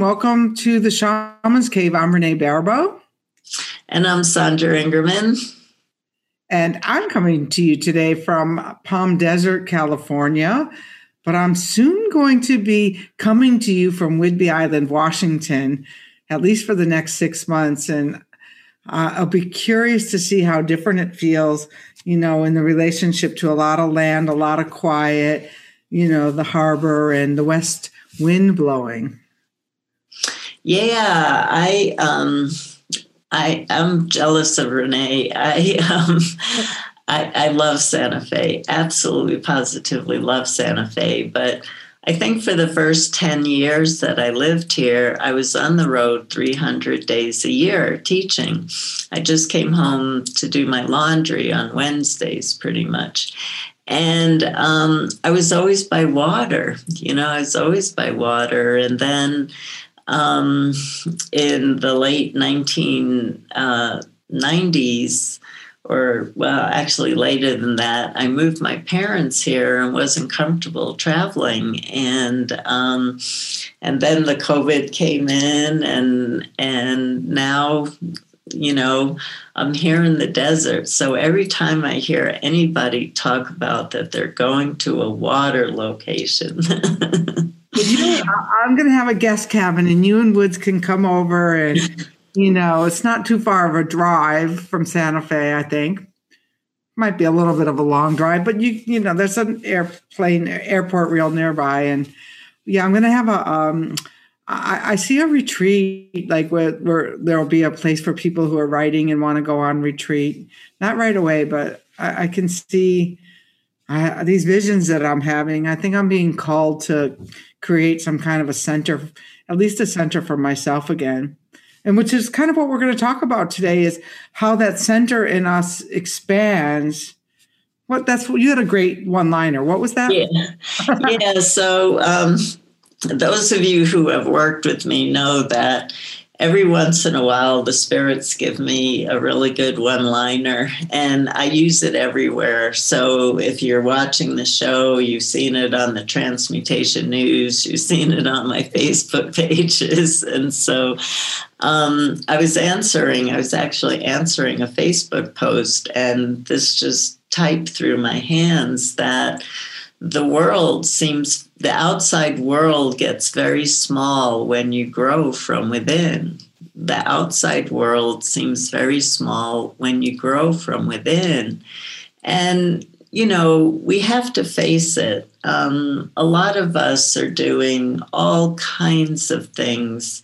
Welcome to the Shaman's Cave. I'm Renee Baribeau. And I'm Sandra Ingerman. And I'm coming to you today from Palm Desert, California. But I'm soon going to be coming to you from Whidbey Island, Washington, at least for the next six months. And uh, I'll be curious to see how different it feels, you know, in the relationship to a lot of land, a lot of quiet, you know, the harbor and the west wind blowing. Yeah, I um I am jealous of Renee. I um I, I love Santa Fe, absolutely positively love Santa Fe. But I think for the first 10 years that I lived here, I was on the road 300 days a year teaching. I just came home to do my laundry on Wednesdays, pretty much. And um, I was always by water, you know, I was always by water. And then um, in the late 1990s, uh, or well, actually later than that, I moved my parents here and wasn't comfortable traveling, and um, and then the COVID came in, and and now you know, I'm here in the desert. So every time I hear anybody talk about that they're going to a water location, you I'm going to have a guest cabin, and you and Woods can come over, and you know, it's not too far of a drive from Santa Fe. I think might be a little bit of a long drive, but you you know, there's an airplane airport real nearby, and yeah, I'm going to have a. Um, I, I see a retreat like where, where there will be a place for people who are writing and want to go on retreat. Not right away, but I, I can see I, these visions that I'm having. I think I'm being called to create some kind of a center, at least a center for myself again. And which is kind of what we're going to talk about today is how that center in us expands. What that's what you had a great one liner. What was that? Yeah. yeah. So um, those of you who have worked with me know that every once in a while the spirits give me a really good one liner and i use it everywhere. So if you're watching the show you've seen it on the transmutation news you've seen it on my facebook pages and so um, i was answering i was actually answering a facebook post and this just typed through my hands that the world seems the outside world gets very small when you grow from within. The outside world seems very small when you grow from within. And you know we have to face it. Um, a lot of us are doing all kinds of things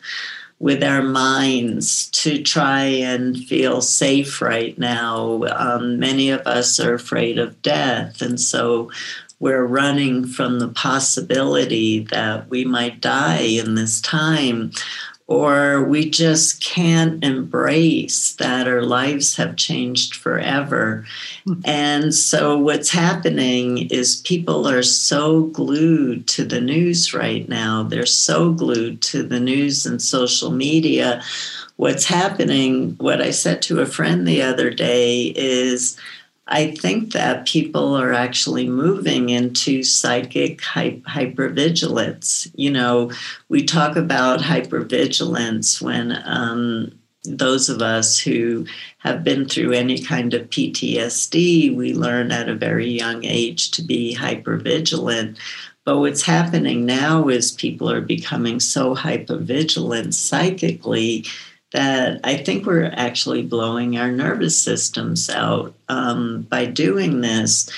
with our minds to try and feel safe right now. Um, many of us are afraid of death, and so we're running from the possibility that we might die in this time, or we just can't embrace that our lives have changed forever. Mm-hmm. And so, what's happening is people are so glued to the news right now, they're so glued to the news and social media. What's happening, what I said to a friend the other day is, I think that people are actually moving into psychic hypervigilance. You know, we talk about hypervigilance when um, those of us who have been through any kind of PTSD, we learn at a very young age to be hypervigilant. But what's happening now is people are becoming so hypervigilant psychically that I think we're actually blowing our nervous systems out um, by doing this.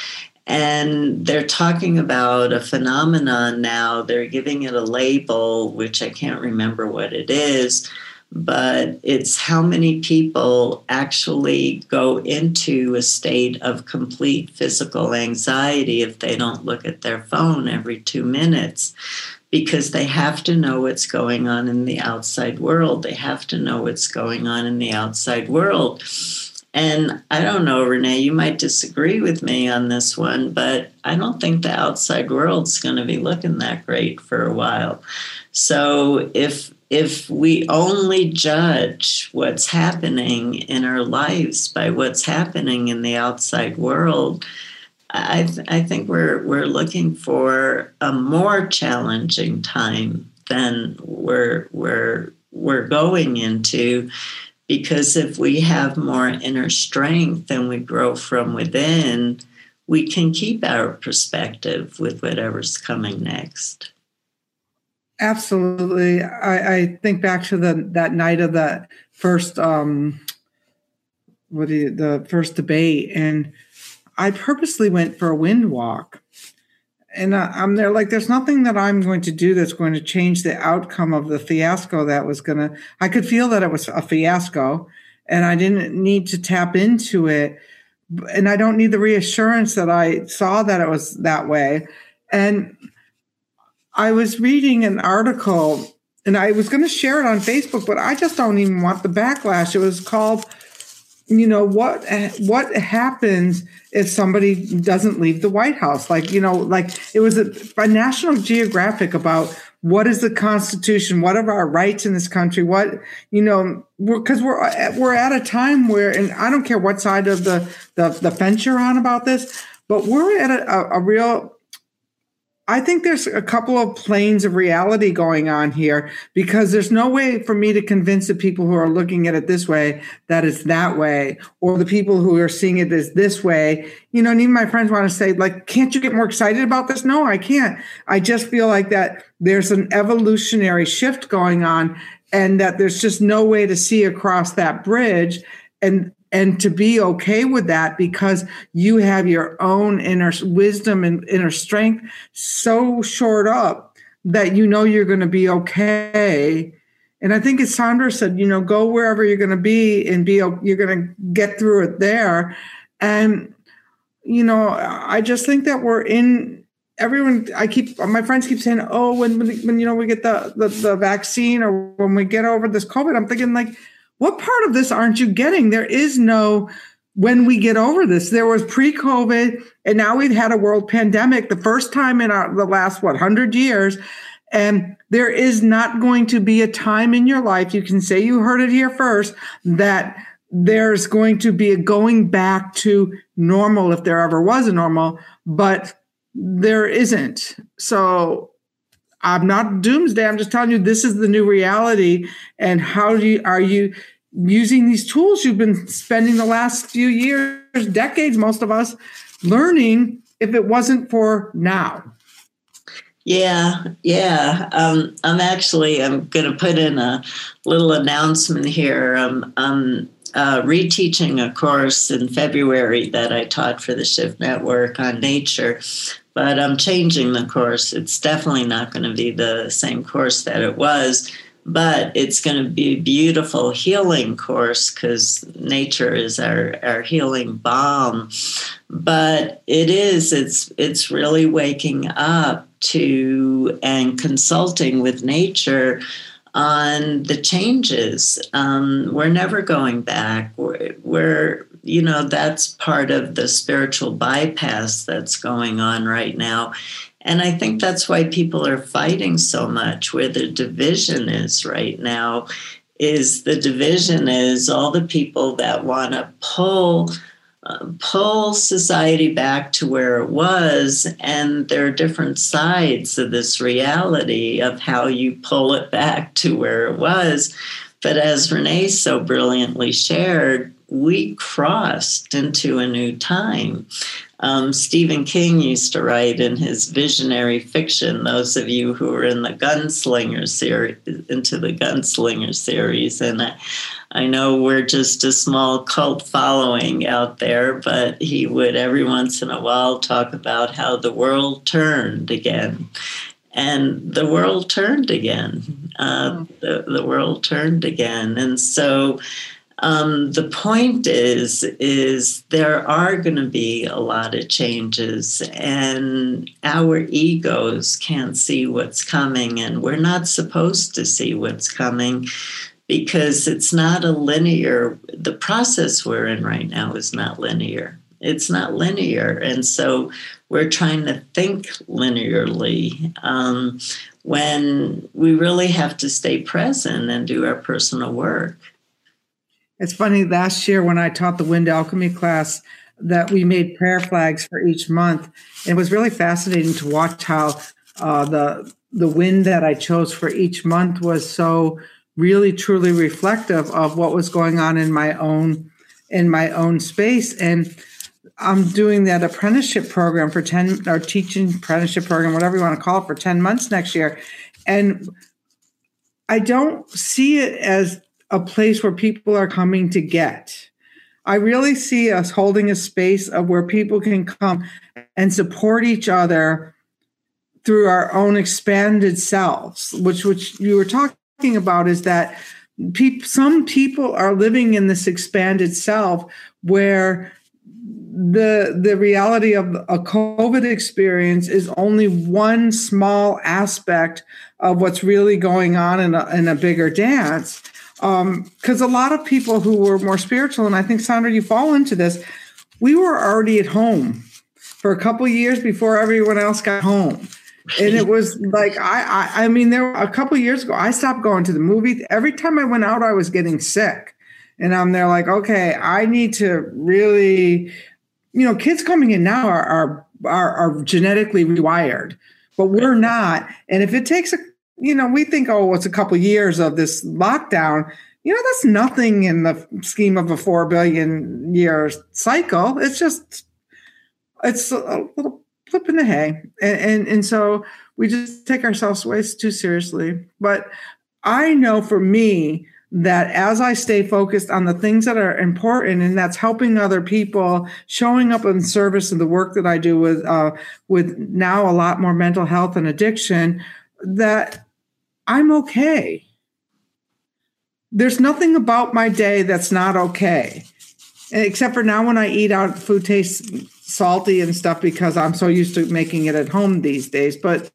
And they're talking about a phenomenon now. They're giving it a label, which I can't remember what it is, but it's how many people actually go into a state of complete physical anxiety if they don't look at their phone every two minutes because they have to know what's going on in the outside world. They have to know what's going on in the outside world. And I don't know, Renee, you might disagree with me on this one, but I don't think the outside world's going to be looking that great for a while. So if if we only judge what's happening in our lives by what's happening in the outside world, I, th- I think we're we're looking for a more challenging time than we're we're we're going into. Because if we have more inner strength and we grow from within we can keep our perspective with whatever's coming next. Absolutely. I, I think back to the that night of the first um what you, the first debate and i purposely went for a wind walk and I'm there like, there's nothing that I'm going to do that's going to change the outcome of the fiasco that was going to, I could feel that it was a fiasco and I didn't need to tap into it. And I don't need the reassurance that I saw that it was that way. And I was reading an article and I was going to share it on Facebook, but I just don't even want the backlash. It was called, you know, what, what happens if somebody doesn't leave the White House. Like, you know, like it was a, a National Geographic about what is the Constitution, what are our rights in this country, what, you know, because we're, we're, we're at a time where, and I don't care what side of the, the, the fence you're on about this, but we're at a, a, a real I think there's a couple of planes of reality going on here because there's no way for me to convince the people who are looking at it this way that it's that way, or the people who are seeing it as this way. You know, and even my friends want to say, like, can't you get more excited about this? No, I can't. I just feel like that there's an evolutionary shift going on and that there's just no way to see across that bridge. And and to be okay with that because you have your own inner wisdom and inner strength so shored up that you know you're going to be okay. And i think as sandra said you know go wherever you're going to be and be you're going to get through it there. And you know i just think that we're in everyone i keep my friends keep saying oh when when you know we get the, the the vaccine or when we get over this covid i'm thinking like what part of this aren't you getting? There is no when we get over this. There was pre-COVID, and now we've had a world pandemic, the first time in our, the last what hundred years. And there is not going to be a time in your life, you can say you heard it here first, that there's going to be a going back to normal if there ever was a normal, but there isn't. So I'm not doomsday. I'm just telling you this is the new reality. And how do you, are you using these tools you've been spending the last few years, decades, most of us, learning if it wasn't for now? Yeah, yeah. Um, I'm actually I'm going to put in a little announcement here. Um, I'm uh, reteaching a course in February that I taught for the Shift Network on nature, but I'm changing the course. It's definitely not going to be the same course that it was, but it's going to be a beautiful healing course because nature is our, our healing balm. But it is, it's it's really waking up to and consulting with nature on the changes. Um, we're never going back. We're, we're you know, that's part of the spiritual bypass that's going on right now. And I think that's why people are fighting so much, where the division is right now. Is the division is all the people that want to pull uh, pull society back to where it was, and there are different sides of this reality of how you pull it back to where it was. But as Renee so brilliantly shared, we crossed into a new time. Um, Stephen King used to write in his visionary fiction. Those of you who are in the Gunslinger series, into the Gunslinger series, and I, I know we're just a small cult following out there, but he would every once in a while talk about how the world turned again. And the world turned again. Uh, the, the world turned again. And so um, the point is, is there are going to be a lot of changes, and our egos can't see what's coming, and we're not supposed to see what's coming because it's not a linear. The process we're in right now is not linear. It's not linear, and so we're trying to think linearly. Um, when we really have to stay present and do our personal work. It's funny, last year when I taught the wind alchemy class, that we made prayer flags for each month. It was really fascinating to watch how uh, the the wind that I chose for each month was so really truly reflective of what was going on in my own in my own space and I'm doing that apprenticeship program for 10 or teaching apprenticeship program, whatever you want to call it, for 10 months next year. And I don't see it as a place where people are coming to get. I really see us holding a space of where people can come and support each other through our own expanded selves, which which you were talking about is that pe- some people are living in this expanded self where the the reality of a COVID experience is only one small aspect of what's really going on in a, in a bigger dance. Because um, a lot of people who were more spiritual, and I think Sandra, you fall into this. We were already at home for a couple years before everyone else got home. And it was like I, I, I mean, there were a couple years ago, I stopped going to the movie. Every time I went out, I was getting sick, and I'm there like, okay, I need to really you know, kids coming in now are, are are, are genetically rewired, but we're not. And if it takes a, you know, we think, oh, it's a couple years of this lockdown. You know, that's nothing in the scheme of a four billion year cycle. It's just, it's a little flip in the hay, and and, and so we just take ourselves way too seriously. But I know for me, that as I stay focused on the things that are important and that's helping other people, showing up in service of the work that I do with uh, with now a lot more mental health and addiction, that I'm okay. There's nothing about my day that's not okay, except for now when I eat out, food tastes salty and stuff because I'm so used to making it at home these days. But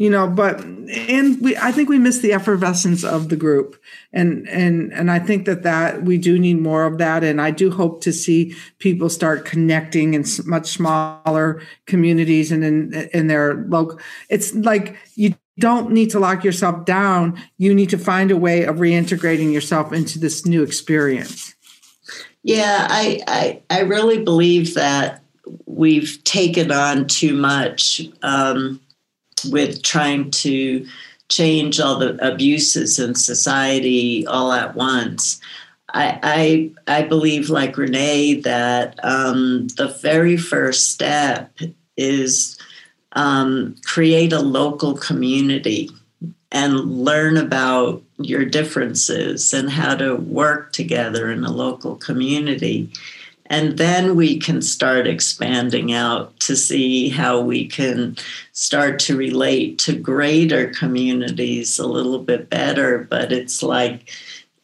you know but and we i think we miss the effervescence of the group and and and i think that that we do need more of that and i do hope to see people start connecting in much smaller communities and in in their local it's like you don't need to lock yourself down you need to find a way of reintegrating yourself into this new experience yeah i i, I really believe that we've taken on too much um, with trying to change all the abuses in society all at once. I, I, I believe, like Renee, that um, the very first step is um, create a local community and learn about your differences and how to work together in a local community. And then we can start expanding out to see how we can start to relate to greater communities a little bit better. But it's like,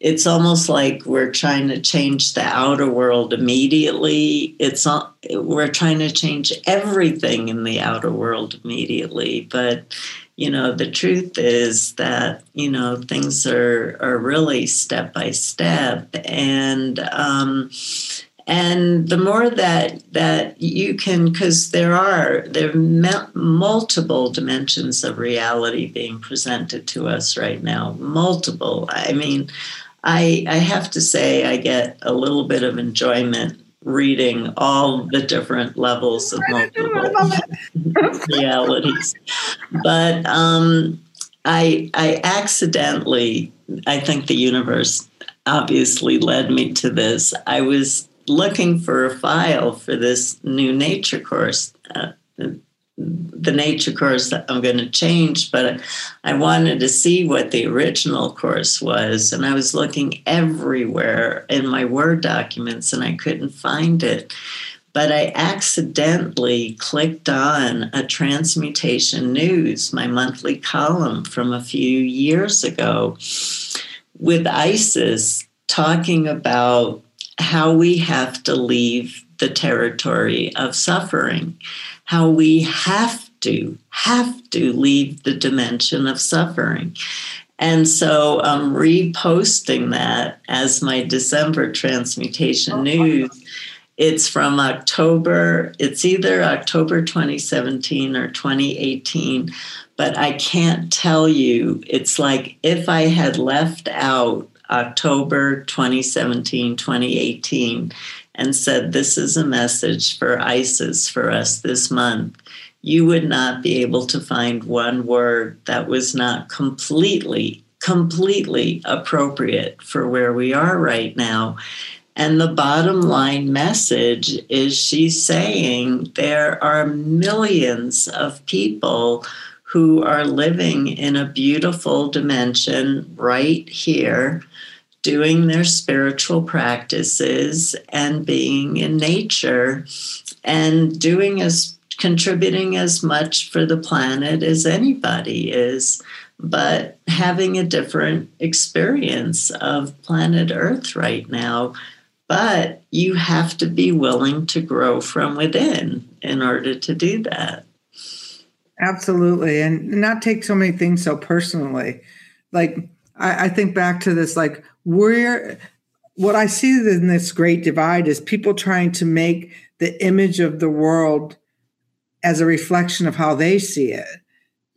it's almost like we're trying to change the outer world immediately. It's not, we're trying to change everything in the outer world immediately. But you know the truth is that you know things are are really step by step and um and the more that that you can because there are there are multiple dimensions of reality being presented to us right now multiple i mean i i have to say i get a little bit of enjoyment reading all the different levels of multiple realities but um i i accidentally i think the universe obviously led me to this i was looking for a file for this new nature course. Uh, the nature course I'm going to change, but I wanted to see what the original course was. And I was looking everywhere in my Word documents and I couldn't find it. But I accidentally clicked on a Transmutation News, my monthly column from a few years ago, with Isis talking about how we have to leave the territory of suffering, how we have to, have to leave the dimension of suffering. And so I'm reposting that as my December transmutation oh, news. It's from October, it's either October 2017 or 2018, but I can't tell you. It's like if I had left out October 2017, 2018, and said, This is a message for ISIS for us this month. you would not be able to find one word that was not completely, completely appropriate for where we are right now. And the bottom line message is she's saying there are millions of people who are living in a beautiful dimension right here, doing their spiritual practices and being in nature and doing as contributing as much for the planet as anybody is but having a different experience of planet Earth right now. But you have to be willing to grow from within in order to do that. Absolutely. And not take so many things so personally. Like, I, think back to this, like, where what I see in this great divide is people trying to make the image of the world as a reflection of how they see it.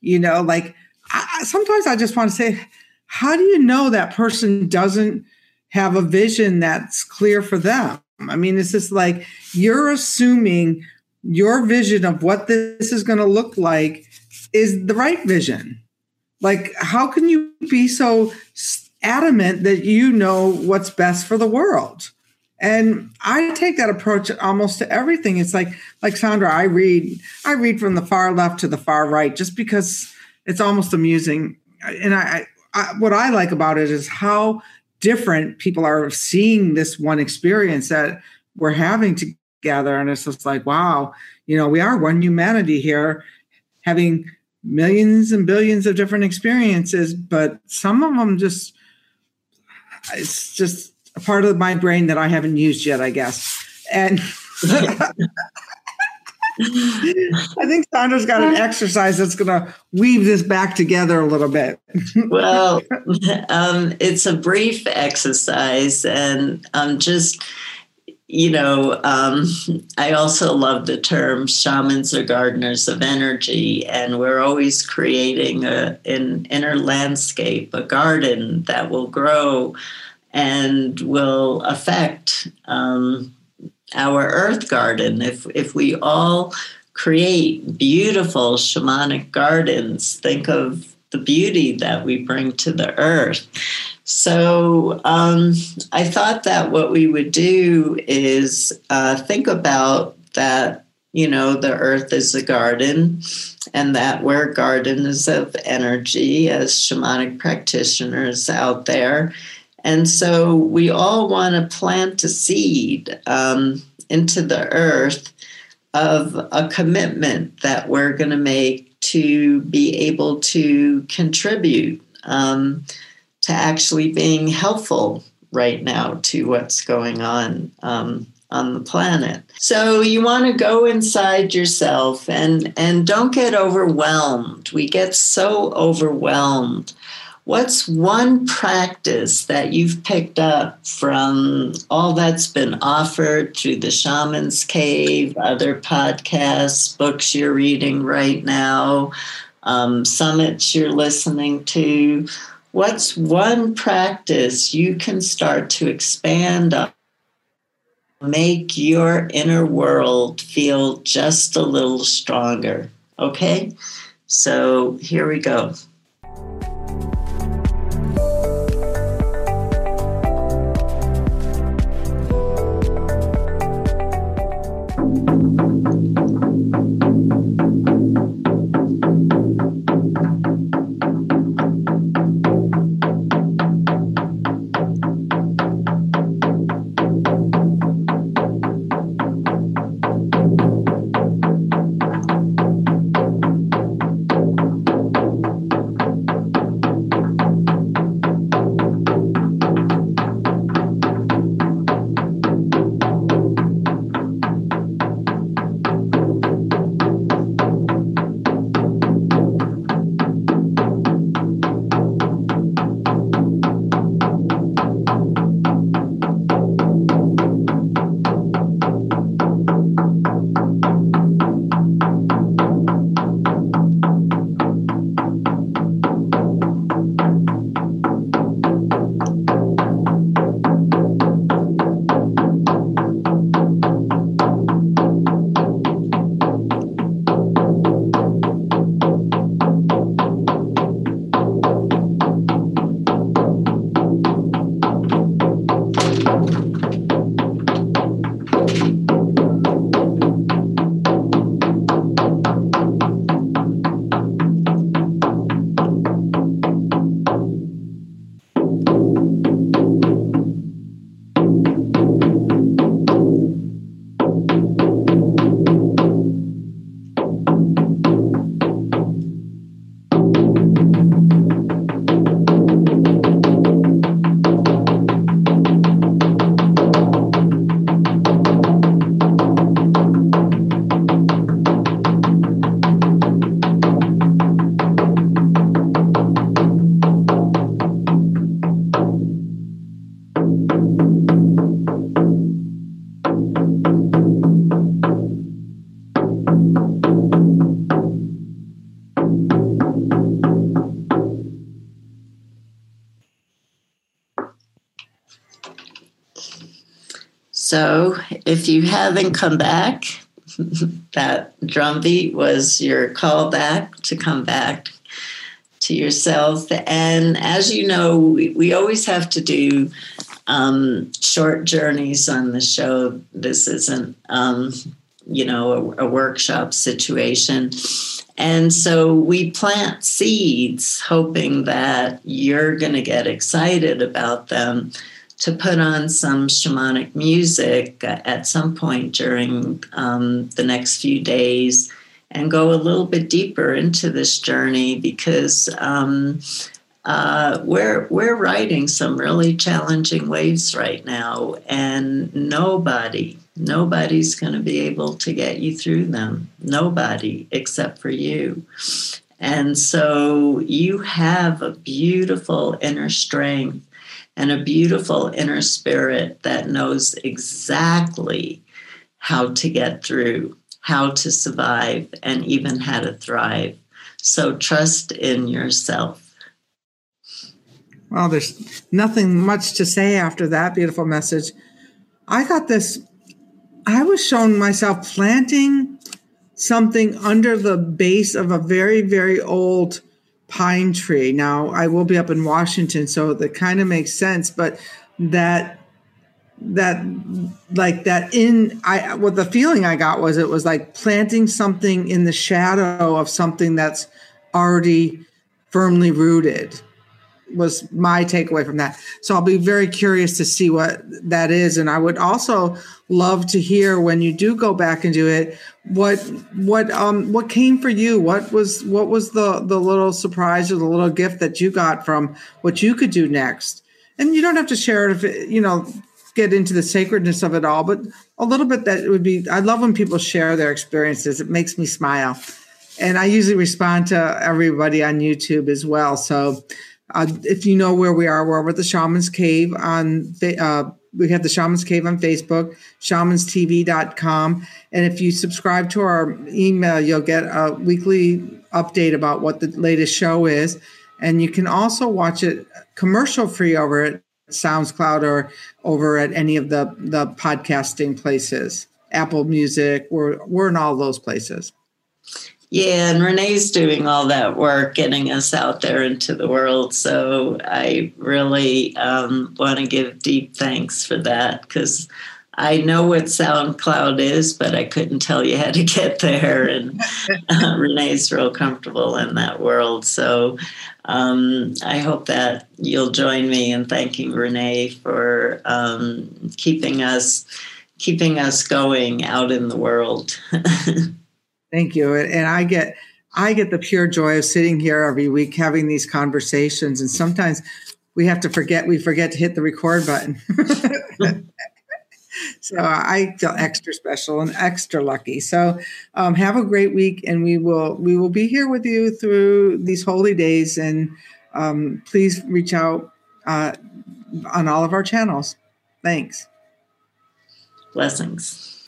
You know, like, I, sometimes I just want to say, how do you know that person doesn't have a vision that's clear for them. I mean, it's just like you're assuming your vision of what this is going to look like is the right vision. Like, how can you be so adamant that you know what's best for the world? And I take that approach almost to everything. It's like, like Sandra, I read, I read from the far left to the far right just because it's almost amusing. And I, I what I like about it is how different people are seeing this one experience that we're having together. And it's just like, wow, you know, we are one humanity here having millions and billions of different experiences, but some of them just, it's just a part of my brain that I haven't used yet, I guess. And I think Sandra's got an exercise that's going to weave this back together a little bit. well, um, it's a brief exercise, and I'm just you know, um, I also love the term shamans are gardeners of energy, and we're always creating a, an inner landscape, a garden that will grow and will affect um, our earth garden. If if we all create beautiful shamanic gardens, think of the beauty that we bring to the earth. So um, I thought that what we would do is uh, think about that. You know, the earth is a garden, and that we're gardens of energy as shamanic practitioners out there and so we all want to plant a seed um, into the earth of a commitment that we're going to make to be able to contribute um, to actually being helpful right now to what's going on um, on the planet. So you want to go inside yourself and and don't get overwhelmed. We get so overwhelmed What's one practice that you've picked up from all that's been offered through the Shaman's Cave, other podcasts, books you're reading right now, um, summits you're listening to? What's one practice you can start to expand on? Make your inner world feel just a little stronger. Okay? So here we go. So if you haven't come back, that drum beat was your call back to come back to yourself. And as you know, we, we always have to do um, short journeys on the show. This isn't, um, you know, a, a workshop situation. And so we plant seeds hoping that you're going to get excited about them to put on some shamanic music at some point during um, the next few days and go a little bit deeper into this journey because um, uh, we're we're riding some really challenging waves right now, and nobody nobody's going to be able to get you through them. Nobody except for you. And so you have a beautiful inner strength and a beautiful inner spirit that knows exactly how to get through, how to survive, and even how to thrive. So trust in yourself. Well, there's nothing much to say after that beautiful message. I got this, I was shown myself planting something under the base of a very, very old pine tree. Now, I will be up in Washington, so that kind of makes sense, but that that like that in I what the feeling I got was it was like planting something in the shadow of something that's already firmly rooted was my takeaway from that. So I'll be very curious to see what that is. And I would also love to hear when you do go back and do it, what what um what came for you? What was what was the the little surprise or the little gift that you got from what you could do next? And you don't have to share it if it, you know get into the sacredness of it all, but a little bit that would be I love when people share their experiences. It makes me smile. And I usually respond to everybody on YouTube as well. So uh, if you know where we are, we're over at the Shaman's Cave on, uh, we have the Shaman's Cave on Facebook, shamanstv.com. And if you subscribe to our email, you'll get a weekly update about what the latest show is. And you can also watch it commercial free over at SoundCloud or over at any of the, the podcasting places, Apple Music, we're, we're in all those places. Yeah, and Renee's doing all that work, getting us out there into the world. So I really um, want to give deep thanks for that because I know what SoundCloud is, but I couldn't tell you how to get there. And uh, Renee's real comfortable in that world. So um, I hope that you'll join me in thanking Renee for um, keeping us keeping us going out in the world. Thank you. And I get I get the pure joy of sitting here every week having these conversations. And sometimes we have to forget we forget to hit the record button. so I feel extra special and extra lucky. So um, have a great week, and we will we will be here with you through these holy days. And um, please reach out uh, on all of our channels. Thanks. Blessings.